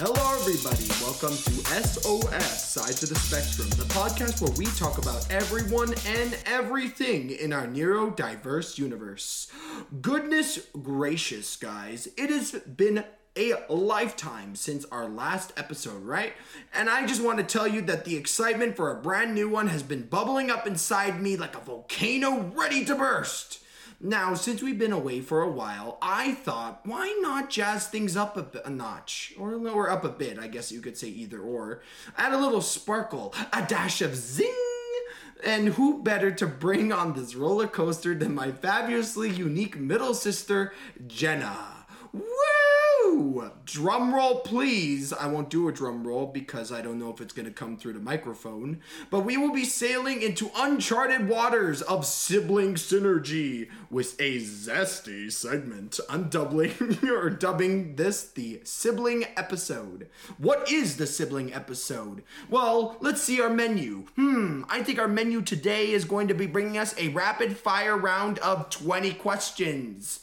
Hello, everybody. Welcome to SOS Sides of the Spectrum, the podcast where we talk about everyone and everything in our neurodiverse universe. Goodness gracious, guys, it has been a lifetime since our last episode, right? And I just want to tell you that the excitement for a brand new one has been bubbling up inside me like a volcano ready to burst. Now, since we've been away for a while, I thought, why not jazz things up a, notch? Or lower up a bit, I guess you could say either or. Add a little sparkle, a dash of zing! And who better to bring on this roller coaster than my fabulously unique middle sister, Jenna? Woo! Drum roll, please. I won't do a drum roll because I don't know if it's going to come through the microphone. But we will be sailing into uncharted waters of sibling synergy with a zesty segment. I'm doubling or dubbing this the sibling episode. What is the sibling episode? Well, let's see our menu. Hmm, I think our menu today is going to be bringing us a rapid fire round of 20 questions.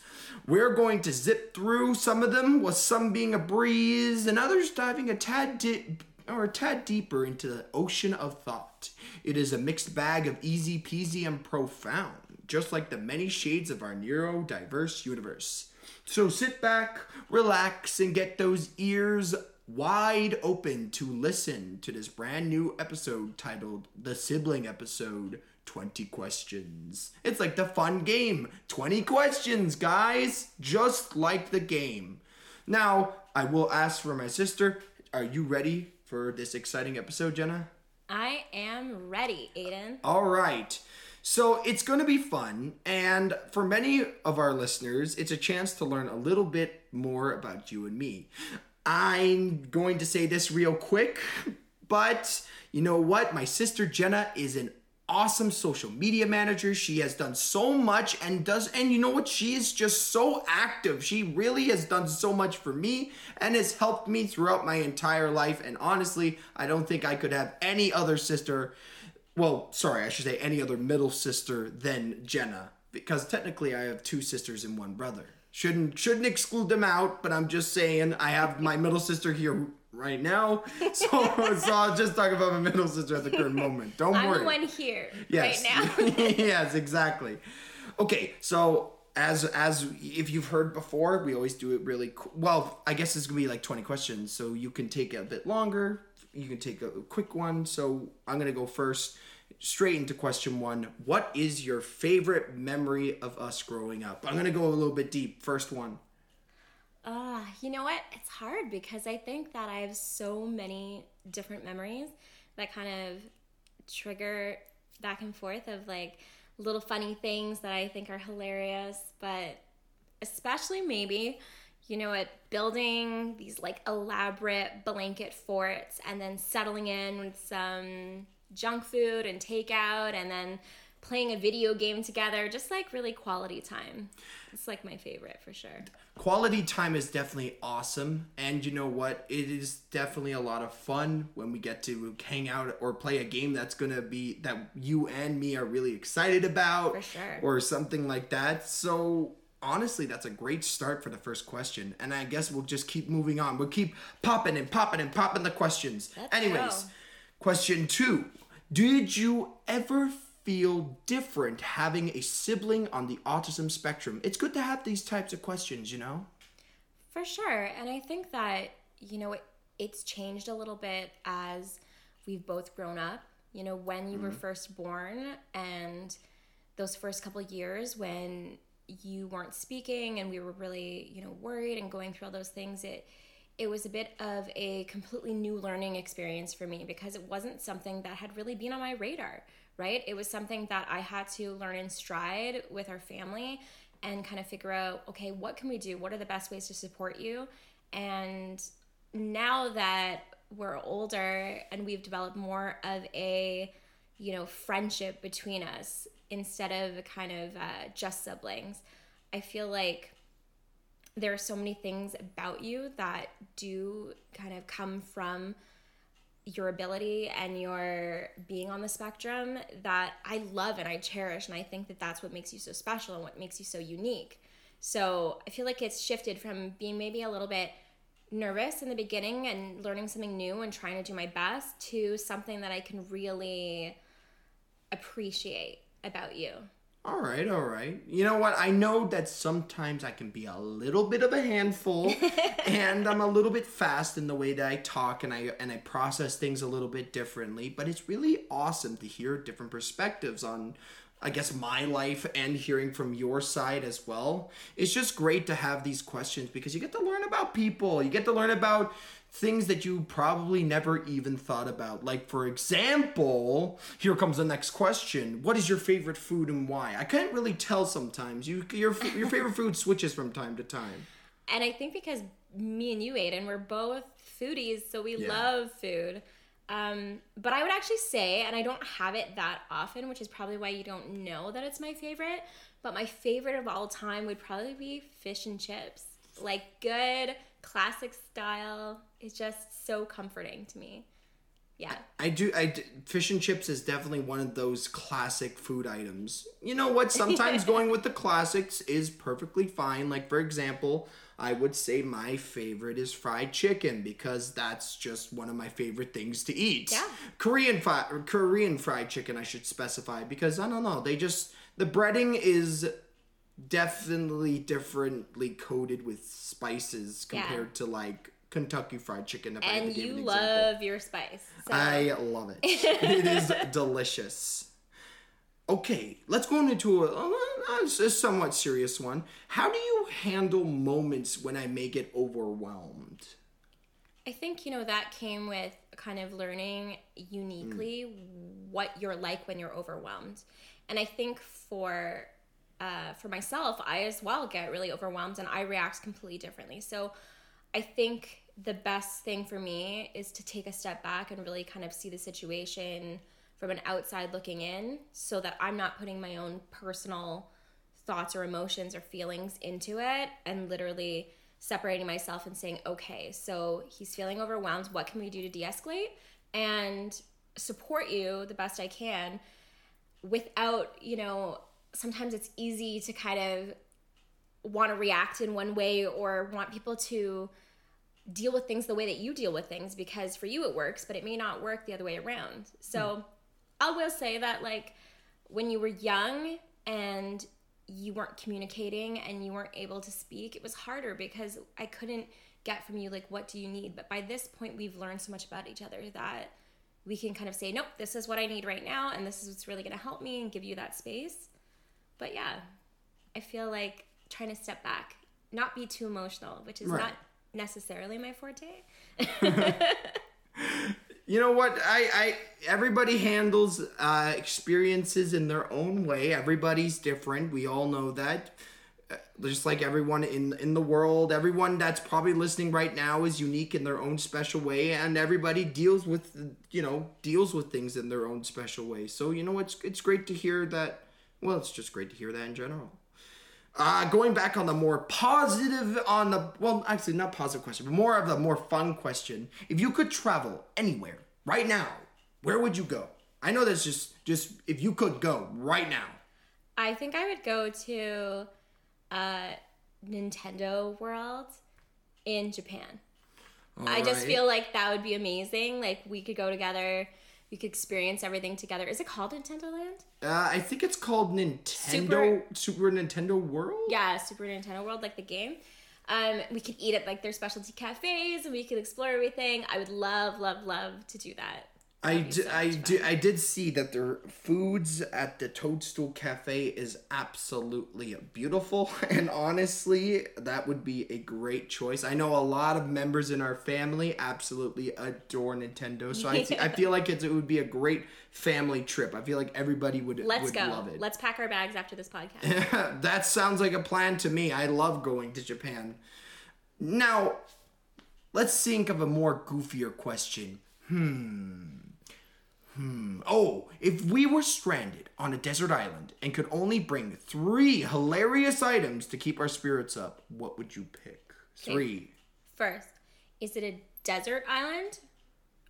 We're going to zip through some of them, with some being a breeze and others diving a tad di- or a tad deeper into the ocean of thought. It is a mixed bag of easy peasy and profound, just like the many shades of our neurodiverse universe. So sit back, relax, and get those ears wide open to listen to this brand new episode titled The Sibling Episode 20 questions. It's like the fun game. 20 questions, guys. Just like the game. Now, I will ask for my sister. Are you ready for this exciting episode, Jenna? I am ready, Aiden. All right. So it's going to be fun. And for many of our listeners, it's a chance to learn a little bit more about you and me. I'm going to say this real quick, but you know what? My sister Jenna is an awesome social media manager. She has done so much and does and you know what? She is just so active. She really has done so much for me and has helped me throughout my entire life and honestly, I don't think I could have any other sister well, sorry, I should say any other middle sister than Jenna because technically I have two sisters and one brother. Shouldn't shouldn't exclude them out, but I'm just saying I have my middle sister here right now. So, so I'll just talk about my middle sister at the current moment. Don't I'm worry. the one here yes. right now. yes, exactly. Okay, so as as if you've heard before, we always do it really qu- well. I guess it's gonna be like twenty questions, so you can take a bit longer. You can take a quick one. So I'm gonna go first, straight into question one. What is your favorite memory of us growing up? I'm gonna go a little bit deep. First one. Ah, you know what? It's hard because I think that I have so many different memories that kind of trigger back and forth of like little funny things that I think are hilarious, but especially maybe you know what building these like elaborate blanket forts and then settling in with some junk food and takeout and then playing a video game together just like really quality time. It's like my favorite for sure. Quality time is definitely awesome and you know what? It is definitely a lot of fun when we get to hang out or play a game that's gonna be that you and me are really excited about For sure. or something like that. So honestly that's a great start for the first question and i guess we'll just keep moving on. We'll keep popping and popping and popping the questions. Let's anyways go. question two. Did you ever feel different having a sibling on the autism spectrum it's good to have these types of questions you know For sure. And I think that, you know, it, it's changed a little bit as we've both grown up. You know, when you were mm-hmm. first born and those first couple years when you weren't speaking and we were really, you know, worried and going through all those things, it it was a bit of a completely new learning experience for me because it wasn't something that had really been on my radar, right? It was something that I had to learn in stride with our family and kind of figure out okay, what can we do? What are the best ways to support you? And now that we're older and we've developed more of a you know friendship between us instead of kind of uh, just siblings i feel like there are so many things about you that do kind of come from your ability and your being on the spectrum that I love and I cherish. And I think that that's what makes you so special and what makes you so unique. So I feel like it's shifted from being maybe a little bit nervous in the beginning and learning something new and trying to do my best to something that I can really appreciate about you. All right, all right. You know what? I know that sometimes I can be a little bit of a handful and I'm a little bit fast in the way that I talk and I and I process things a little bit differently, but it's really awesome to hear different perspectives on I guess my life and hearing from your side as well. It's just great to have these questions because you get to learn about people. You get to learn about things that you probably never even thought about. Like, for example, here comes the next question What is your favorite food and why? I can't really tell sometimes. You, your, your favorite food switches from time to time. And I think because me and you, Aiden, we're both foodies, so we yeah. love food. Um, but I would actually say, and I don't have it that often, which is probably why you don't know that it's my favorite. But my favorite of all time would probably be fish and chips. Like good, classic style. It's just so comforting to me. Yeah. I do. I fish and chips is definitely one of those classic food items. You know what? Sometimes going with the classics is perfectly fine. Like for example, I would say my favorite is fried chicken because that's just one of my favorite things to eat. Yeah. Korean fi- Korean fried chicken I should specify because I don't know, they just the breading is definitely differently coated with spices compared yeah. to like Kentucky Fried Chicken. and you an love your spice. So. I love it. it is delicious. Okay, let's go into a, a, a, somewhat serious one. How do you handle moments when I may get overwhelmed? I think, you know, that came with kind of learning uniquely mm. what you're like when you're overwhelmed. And I think for uh, for myself, I as well get really overwhelmed and I react completely differently. So I think the best thing for me is to take a step back and really kind of see the situation from an outside looking in so that I'm not putting my own personal thoughts or emotions or feelings into it and literally separating myself and saying, okay, so he's feeling overwhelmed. What can we do to de escalate and support you the best I can without, you know, sometimes it's easy to kind of want to react in one way or want people to deal with things the way that you deal with things because for you it works, but it may not work the other way around. So mm. I will say that like when you were young and you weren't communicating and you weren't able to speak, it was harder because I couldn't get from you like what do you need? But by this point we've learned so much about each other that we can kind of say, nope, this is what I need right now, and this is what's really gonna help me and give you that space. But yeah, I feel like trying to step back, not be too emotional, which is right. not necessarily my forte. you know what? I, I everybody handles uh, experiences in their own way. Everybody's different. We all know that. Uh, just like everyone in in the world, everyone that's probably listening right now is unique in their own special way, and everybody deals with you know deals with things in their own special way. So you know it's it's great to hear that well, it's just great to hear that in general. Uh, going back on the more positive, on the, well, actually, not positive question, but more of the more fun question. If you could travel anywhere right now, where would you go? I know that's just, just if you could go right now. I think I would go to uh, Nintendo World in Japan. All I just feel like that would be amazing. Like we could go together we could experience everything together. Is it called Nintendo Land? Uh, I think it's called Nintendo Super, Super Nintendo World. Yeah, Super Nintendo World, like the game. Um, we could eat at like their specialty cafes, and we could explore everything. I would love, love, love to do that. I, d- I, d- I did see that their foods at the Toadstool Cafe is absolutely beautiful, and honestly, that would be a great choice. I know a lot of members in our family absolutely adore Nintendo, so I, I feel like it would be a great family trip. I feel like everybody would, Let's would go. love it. Let's pack our bags after this podcast. that sounds like a plan to me. I love going to Japan. Now, let's think of a more goofier question. Hmm. Hmm. Oh, if we were stranded on a desert island and could only bring three hilarious items to keep our spirits up, what would you pick? Three. First, is it a desert island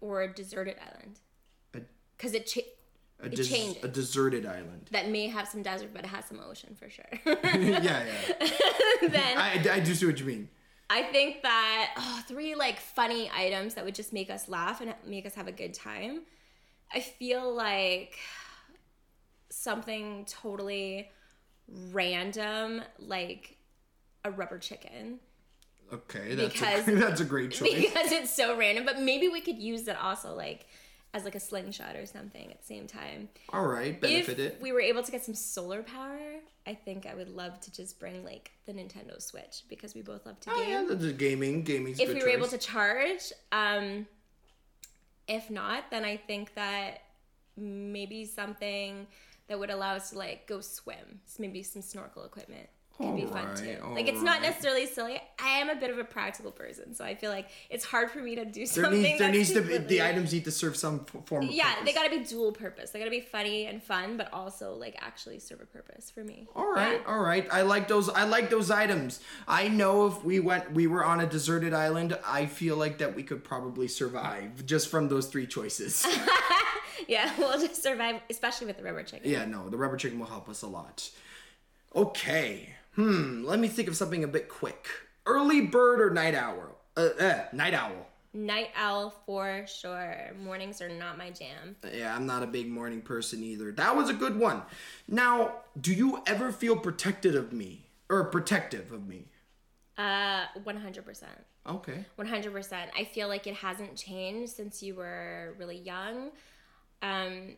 or a deserted island? Because it, cha- a it des- changes. A deserted island. That may have some desert, but it has some ocean for sure. yeah, yeah. then I, I do see what you mean. I think that oh, three like funny items that would just make us laugh and make us have a good time. I feel like something totally random, like a rubber chicken. Okay, that's Because- a, that's a great choice. Because it's so random, but maybe we could use it also like as like a slingshot or something at the same time. All right, benefit if it. we were able to get some solar power, I think I would love to just bring like the Nintendo Switch because we both love to Oh game. yeah, a gaming. Gaming's if good we were able to charge, um, if not, then I think that maybe something that would allow us to like go swim. So maybe some snorkel equipment could be fun Alright, too. Like it's not alright. necessarily silly. I am a bit of a practical person, so I feel like it's hard for me to do There something. needs there needs to be the items need to serve some form of Yeah, purpose. they gotta be dual purpose. They gotta be funny and fun, but also like actually serve a purpose for me. All right, Yeah. all right. I like those. I like those items. I know if we went, we were on a deserted island. I feel like that we could probably survive just from those three choices. Yeah, we'll just survive, especially with the rubber chicken. yeah, no, the rubber chicken will help us a lot. Okay. Hmm. Let me think of something a bit quick. Early bird or night owl? Uh, uh night owl. Night owl for sure. Mornings are not my jam. Yeah, I'm not a big morning person either. That was a good one. Now, do you ever feel protected of me or protective of me? Uh, 100%. Okay. 100%. I feel like it hasn't changed since you were really young. Um,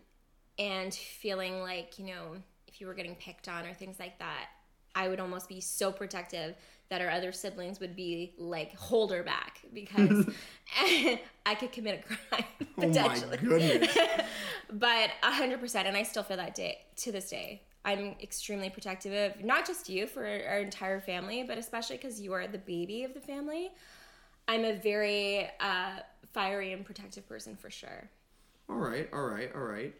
and feeling like, you know, if you were getting picked on or things like that, I would almost be so protective that our other siblings would be like, hold her back because I could commit a crime Oh my goodness. but 100% and i still feel that day to this day i'm extremely protective of not just you for our entire family but especially because you are the baby of the family i'm a very uh, fiery and protective person for sure All right, all right, all right.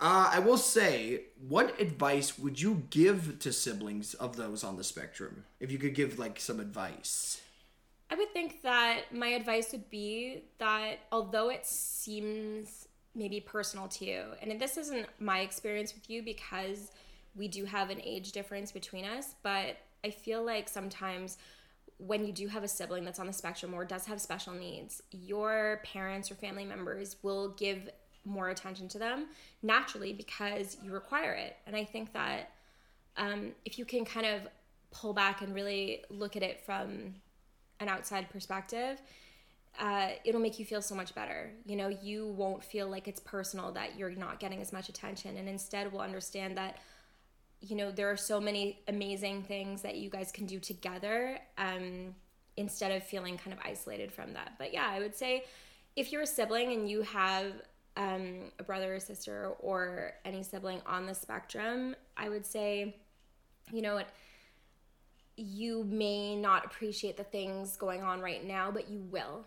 Uh, I will say, what advice would you give to siblings of those on the spectrum? If you could give like some advice. I would think that my advice would be that although it seems maybe personal to you, and this isn't my experience with you because we do have an age difference between us, but I feel like sometimes when you do have a sibling that's on the spectrum or does have special needs, your parents or family members will give more attention to them naturally because you require it. And I think that um, if you can kind of pull back and really look at it from an outside perspective, uh, it'll make you feel so much better. You know, you won't feel like it's personal that you're not getting as much attention, and instead will understand that, you know, there are so many amazing things that you guys can do together um, instead of feeling kind of isolated from that. But yeah, I would say if you're a sibling and you have um, a brother or sister or any sibling on the spectrum, I would say, you know what, you may not appreciate the things going on right now, but you will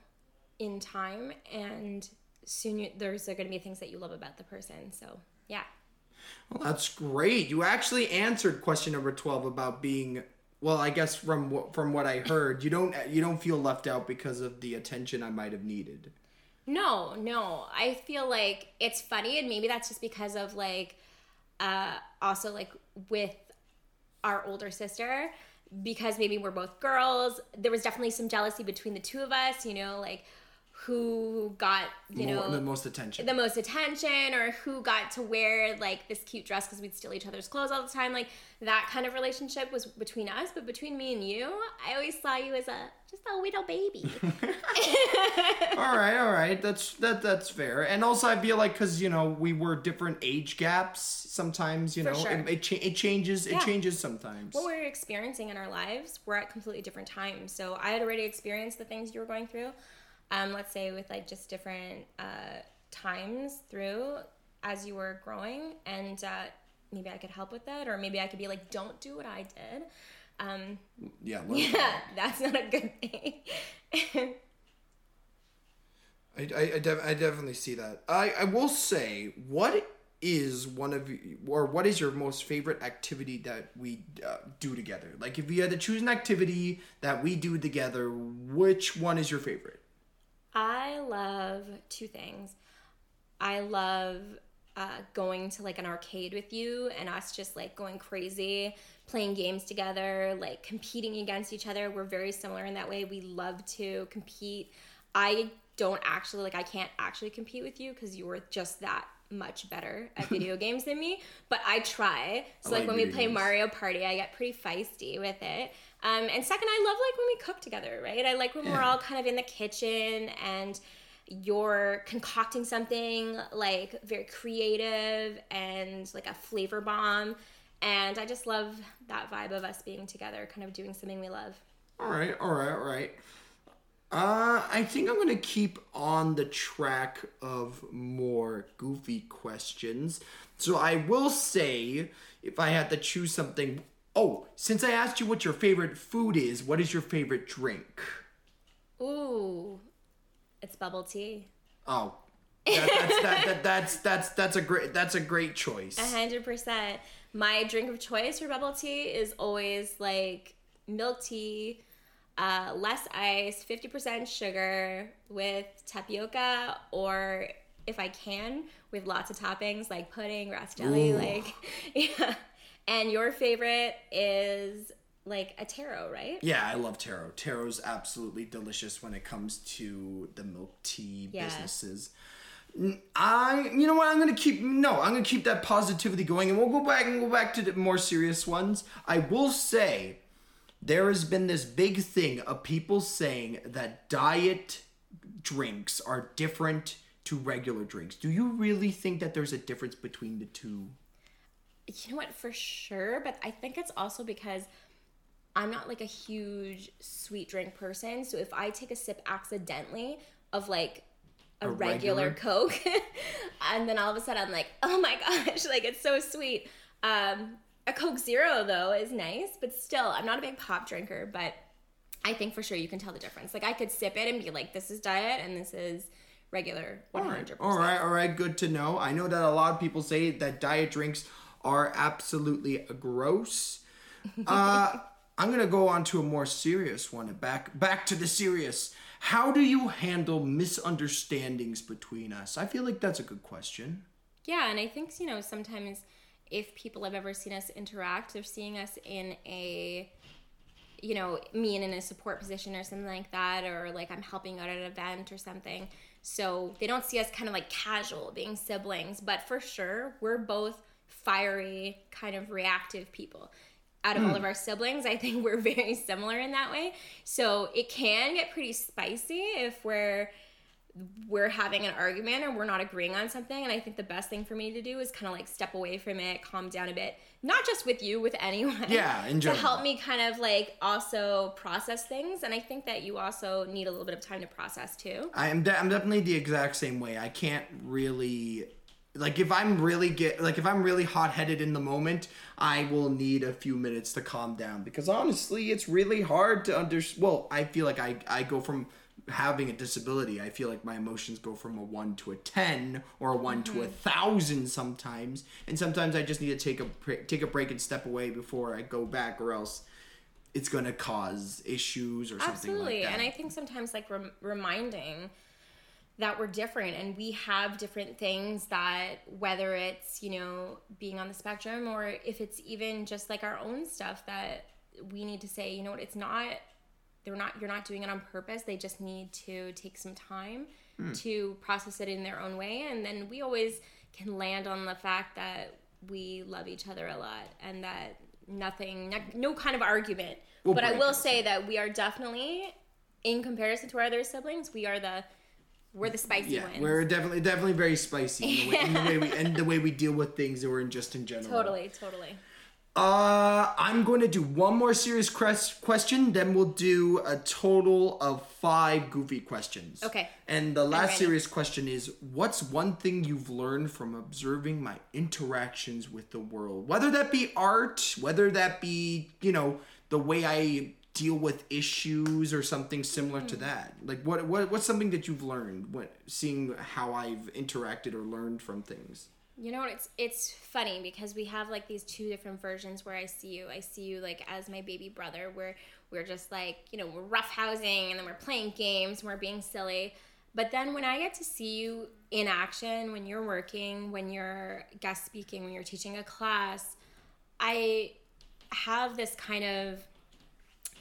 in time. And soon you, there's going to be things that you love about the person. So, yeah. Well, that's great. You actually answered question number twelve about being. Well, I guess from what from what I heard, you don't you don't feel left out because of the attention I might have needed. No, no. I feel like it's funny, and maybe that's just because of like, uh, also like with our older sister, because maybe we're both girls. There was definitely some jealousy between the two of us, you know, like who got, you More, know, the most attention. the most attention or who got to wear like this cute dress because we'd steal each other's clothes all the time like that kind of relationship was between us but between me and you i always saw you as a just a little baby all right, all right. That's that that's fair. And also, I feel like because you know we were different age gaps. Sometimes you For know sure. it, it, cha- it changes. It changes sometimes. what we're experiencing in our lives we're at completely different times so i had already experienced the things you were going through um, let's say with like just different uh, times through as you were growing and uh, maybe i could help with that or maybe i could be like don't do what i did um, yeah. well, yeah that's not a good thing I, I, I, def- I definitely see that. I, I will say, what is one of you, or what is your most favorite activity that we uh, do together? Like, if you had to choose an activity that we do together, which one is your favorite? I love two things. I love uh, going to like an arcade with you and us just like going crazy, playing games together, like competing against each other. We're very similar in that way. We love to compete. I don't actually like I can't actually compete with you because you're just that much better at video games than me, but I try. So like, like when we play games. Mario Party, I get pretty feisty with it. Um, and second, I love like when we cook together, right? I like when we're all kind of in the kitchen and you're concocting something like very creative and like a flavor bomb. And I just love that vibe of us being together, kind of doing something we love. All right, all right, all right. Uh, I think I'm gonna keep on the track of more goofy questions. So I will say, if I had to choose something, oh, since I asked you what your favorite food is, what is your favorite drink? Ooh, it's bubble tea. Oh, that, that's that, that, that's that's that's a great that's a great choice. A hundred percent. My drink of choice for bubble tea is always like milk tea, uh, less ice, fifty percent sugar with tapioca, or if I can, with lots of toppings like pudding, grass jelly, Ooh. like yeah. And your favorite is like a taro, right? Yeah, I love taro. Taro's absolutely delicious when it comes to the milk tea Yeah. businesses. I, you know what? I'm gonna keep no. I'm gonna keep that positivity going, and we'll go back and go back to the more serious ones. I will say, there has been this big thing of people saying that diet drinks are different to regular drinks. Do you really think that there's a difference between the two? You know what, for sure, but I think it's also because I'm not like a huge sweet drink person. So if I take a sip accidentally of like a, A regular, regular? Coke, and then all of a sudden I'm like, oh my gosh, like it's so sweet. Um, a Coke Zero though is nice, but still, I'm not a big pop drinker, but I think for sure you can tell the difference. Like I could sip it and be like, this is diet and this is regular 100%. All right, all right, all right. Good to know. I know that a lot of people say that diet drinks are absolutely gross. Uh, I'm gonna go on to a more serious one. Back, back to the serious. How do you handle misunderstandings between us? I feel like that's a good question. Yeah, and I think you know sometimes if people have ever seen us interact, they're seeing us in a you know me in a support position or something like that, or like I'm helping out at an event or something. So they don't see us kind of like casual being siblings, but for sure we're both fiery, kind of reactive people. Out of all hmm. of our siblings, I think we're very similar in that way. So it can get pretty spicy if we're we're having an argument or we're not agreeing on something and i think the best thing for me to do is kind of like step away from it calm down a bit not just with you with anyone Yeah, in to help me kind of like also process things and i think that you also need a little bit of time to process too I am. De- I'm definitely the exact same way. I can't really. Like if I'm really get like if I'm really hot headed in the moment, I will need a few minutes to calm down because honestly, it's really hard to under. Well, I feel like I I go from having a disability. I feel like my emotions go from a one to a ten or a one to a mm-hmm. thousand sometimes, and sometimes I just need to take a take a break and step away before I go back, or else it's gonna cause issues or something absolutely like that. and i think sometimes like rem- reminding that we're different. And we have different things that whether it's you know being on the spectrum or if it's even just like our own stuff that we need to say you know what it's not they're not you're not doing it on purpose. They just need to take some time hmm. to process it in their own way. And then we always can land on the fact that we love each other a lot and that nothing no, kind of argument. Will but i will say that we are definitely in comparison to our other siblings we are the we're the spicy yeah, ones we're definitely definitely very spicy in the, way, in the way we and the way we deal with things or in just in general. totally totally Uh, I'm going to do one more serious quest- question, then we'll do a total of five goofy questions. Okay. And the last serious question is What's one thing you've learned from observing my interactions with the world? Whether that be art, whether that be, you know, the way I deal with issues or something similar Hmm. to that. Like, what, what what's something that you've learned when seeing how I've interacted or learned from things? You know what? It's it's funny because we have like these two different versions where I see you. I see you like as my baby brother, where we're just like you know we're roughhousing and then we're playing games and we're being silly. But then when I get to see you in action, when you're working, when you're guest speaking, when you're teaching a class, I have this kind of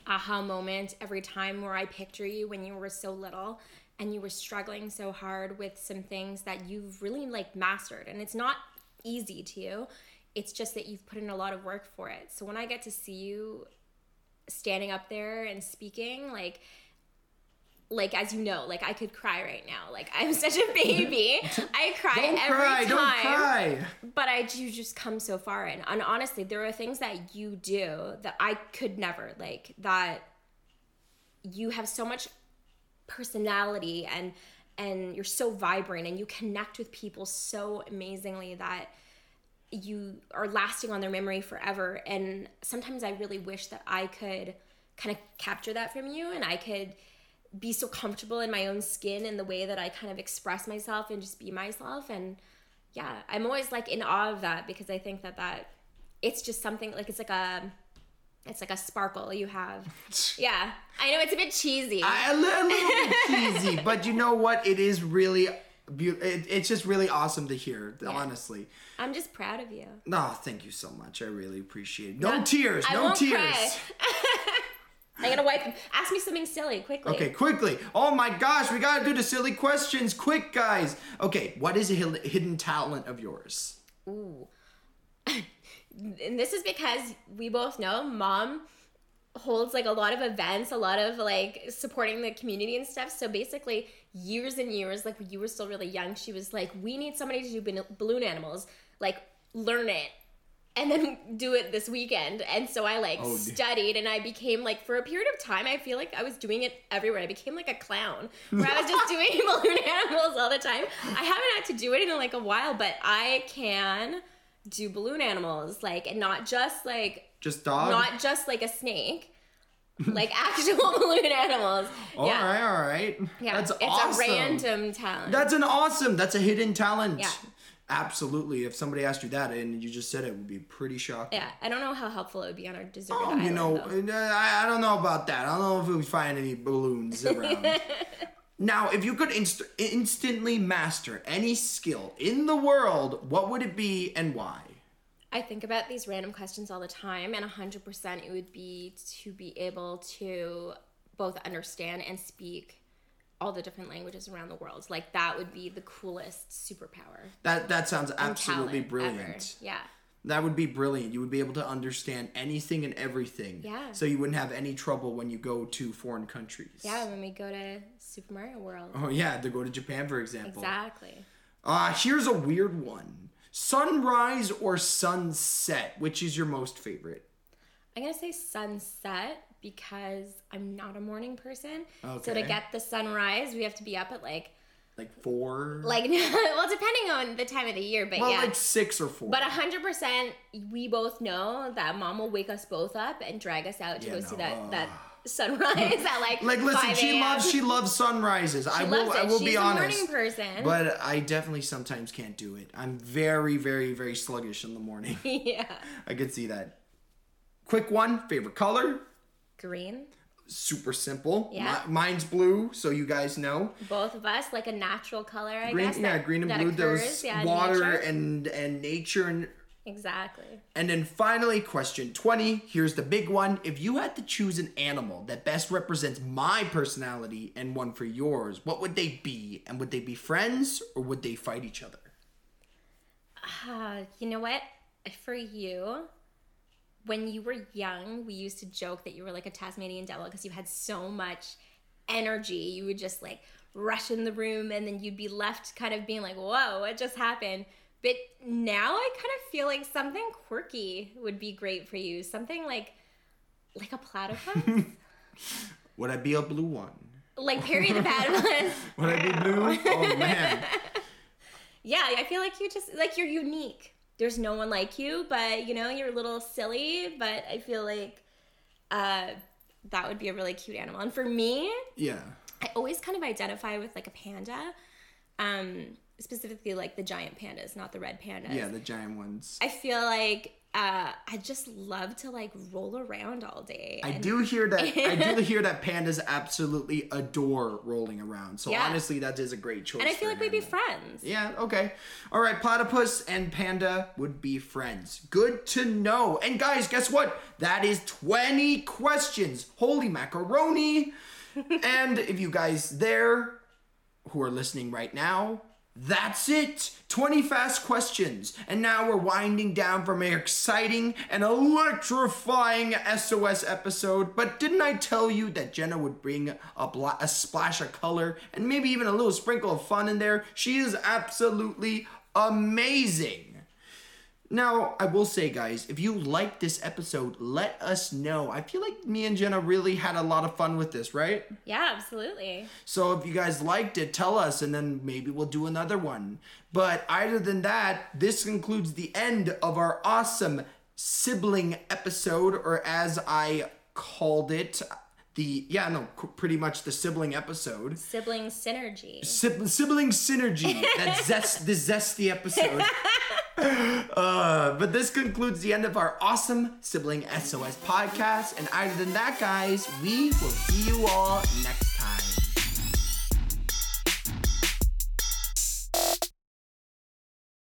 aha moment every time where I picture you when you were so little and you were struggling so hard with some things that you've really like mastered. And it's not easy to you. It's just that you've put in a lot of work for it. So when i get to see you standing up there and speaking like like as you know like i could cry right now. Like i'm such a baby. I cry Don't every cry, time. don't cry. but I you just come so far and, and honestly there are things that you do that I could never like that you have so much personality and and you're so vibrant and you connect with people so amazingly that you are lasting on their memory forever. And sometimes I really wish that I could kind of capture that from you and I could be so comfortable in my own skin and the way that I kind of express myself and just be myself and yeah i'm always like in awe of that because i think that that it's just something like it's like a it's like a sparkle you have yeah i know it's a bit cheesy I- a little, bit cheesy, but you know what? It is really, beau- it, it's just really awesome to hear. Honestly, i'm just proud of you no, thank you so much. I really appreciate it. No No, tears, I no tears. i'm gonna wipe ask me something silly quickly Okay, quickly. Oh my gosh, we gotta do the silly questions, quick, guys. Okay, what is a hidden talent of yours? Ooh. and this is because we both know mom holds like a lot of events, a lot of like supporting the community and stuff. So basically, years and years, like when you were still really young, she was like, "We need somebody to do balloon animals. Like, learn it." And then do it this weekend. And so I like Oh, studied and I became like for a period of time I feel like I was doing it everywhere. I became like a clown where I was just doing balloon animals all the time. I haven't had to do it in like a while, but I can do balloon animals like and not just like Just dog? not just like a snake like actual balloon animals All yeah right, all right. yeah That's it's awesome. a random talent That's an awesome. That's a hidden talent. Yeah. Absolutely. If somebody asked you that and you just said it, it would be pretty shocking. yeah i don't know how helpful it would be on our deserted Oh, island you know, though. uh, I, I don't know about that. I don't know if we find any balloons around. now, if you could inst- instantly master any skill in the world, what would it be and why? I think about these random questions all the time, and 100% it would be to be able to both understand and speak all the different languages around the world. Like, that would be the coolest superpower. That that sounds absolutely brilliant. ever. Yeah. That would be brilliant. You would be able to understand anything and everything. Yeah. So you wouldn't have any trouble when you go to foreign countries. Yeah, when we go to Super Mario World. Oh yeah, to go to Japan, for example. Exactly. Uh, here's a weird one. Sunrise or sunset? Which is your most favorite? I'm to say sunset because I'm not a morning person. So to get the sunrise, we have to be up at like, Like four? like, well, depending on the time of the year, but well, yeah. like six or four. But hundred percent, we both know that mom will wake us both up and drag us out to Yeah, go no, see that uh. that sunrise at like like, listen, 5 she loves she loves sunrises. I She will loves I will She's be a honest. morning person. But I definitely sometimes can't do it. I'm very, very, very sluggish in the morning. yeah, I could see that. Quick one, favorite color? Green. Super simple. Yeah. Mi- mine's blue, so you guys know. Both of us like a natural color, I Green, guess. yeah, that- green and blue. Those yeah, water nature. and and nature and exactly. And then finally, question 20. Here's the big one. If you had to choose an animal that best represents my personality and one for yours, what would they be? And would they be friends or would they fight each other? Uh, you know what? For you, when you were young, we used to joke that you were like a Tasmanian devil because you had so much energy. You would just like rush in the room and then you'd be left kind of being like, whoa, what just happened? But now I kind of feel like something quirky would be great for you. Something like like a platypus. Would I be a blue one? like Perry the Platypus. Would I be blue? Oh man. Yeah, I feel like you just like you're unique. There's no one like you, but you know, you're a little silly, but I feel like uh that would be a really cute animal. And for me, Yeah. I always kind of identify with like a panda. Um specifically like the giant pandas, not the red pandas. Yeah, the giant ones. I feel like uh, I just love to like roll around all day. I do hear that. I do hear that pandas absolutely adore rolling around. So Yeah. honestly, that is a great choice. And I feel like we'd be friends. Yeah, okay. All right, platypus and panda would be friends. Good to know. And guys, guess what? That is 20 questions. Holy macaroni. and if you guys there who are listening right now, that's it. 20 fast questions. And now we're winding down from an exciting and electrifying SOS episode. But didn't I tell you that Jenna would bring a, bla- a splash of color and maybe even a little sprinkle of fun in there? She is absolutely amazing. Now, I will say, guys, if you like this episode, let us know. I feel like me and Jenna really had a lot of fun with this, right? Yeah, absolutely. So if you guys liked it, tell us, and then maybe we'll do another one. But other than that, this concludes the end of our awesome sibling episode, or as I called it, the yeah, no, pretty much the sibling episode. Sibling synergy. Sib- sibling synergy. That zest, the zesty episode. Uh, but this concludes the end of our awesome sibling SOS podcast. And other than that, guys, we will see you all next